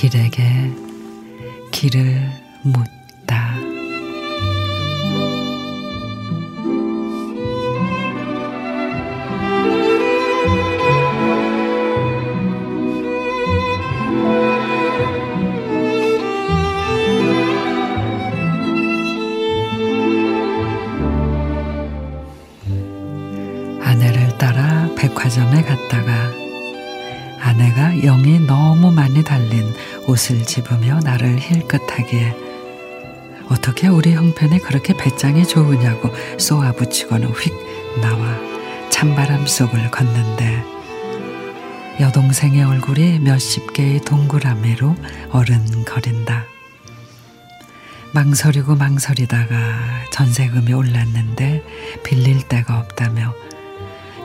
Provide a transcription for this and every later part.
길에게 길을 묻다. 백화점에 갔다가 아내가 영이 너무 많이 달린 옷을 집으며 나를 힐끗하기에 어떻게 우리 형편이 그렇게 배짱이 좋으냐고 쏘아붙이고는 휙 나와 찬바람 속을 걷는데 여동생의 얼굴이 몇십 개의 동그라미로 어른거린다. 망설이고 망설이다가 전세금이 올랐는데 빌릴 데가 없다며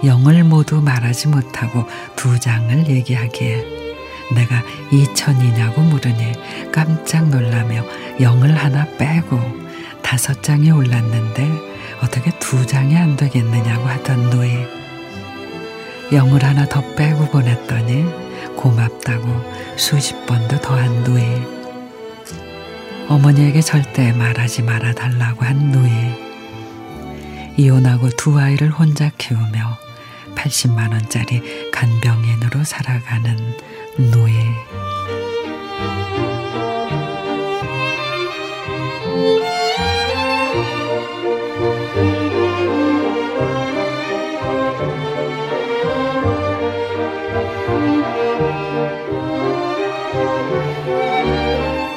영을 모두 말하지 못하고 두 장을 얘기하기에 내가 이천이냐고 물으니 깜짝 놀라며 영을 하나 빼고 다섯 장이 올랐는데 어떻게 두 장이 안 되겠느냐고 하던 누이. 영을 하나 더 빼고 보냈더니 고맙다고 수십 번도 더한 누이. 어머니에게 절대 말하지 말아 달라고 한 누이 이혼하고 두 아이를 혼자 키우며 80만 원짜리 간병인으로 살아가는 노예.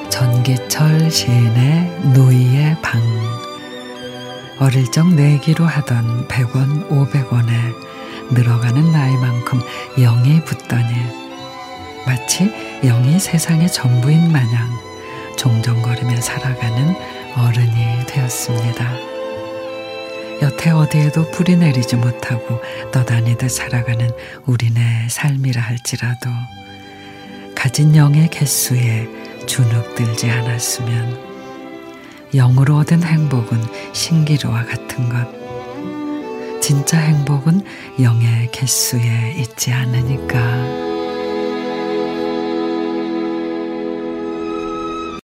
전기철 시인의 노이의 방 어릴 적 내기로 하던 100원, 500원에 늘어가는 나이만큼 영이 붙더니 마치 영이 세상의 전부인 마냥 종종거리며 살아가는 어른이 되었습니다. 여태 어디에도 뿌리 내리지 못하고 떠다니듯 살아가는 우리네 삶이라 할지라도 가진 영의 개수에 주눅들지 않았으면 영으로 얻은 행복은 신기루와 같은 것. 진짜 행복은 영의 개수에 있지 않으니까.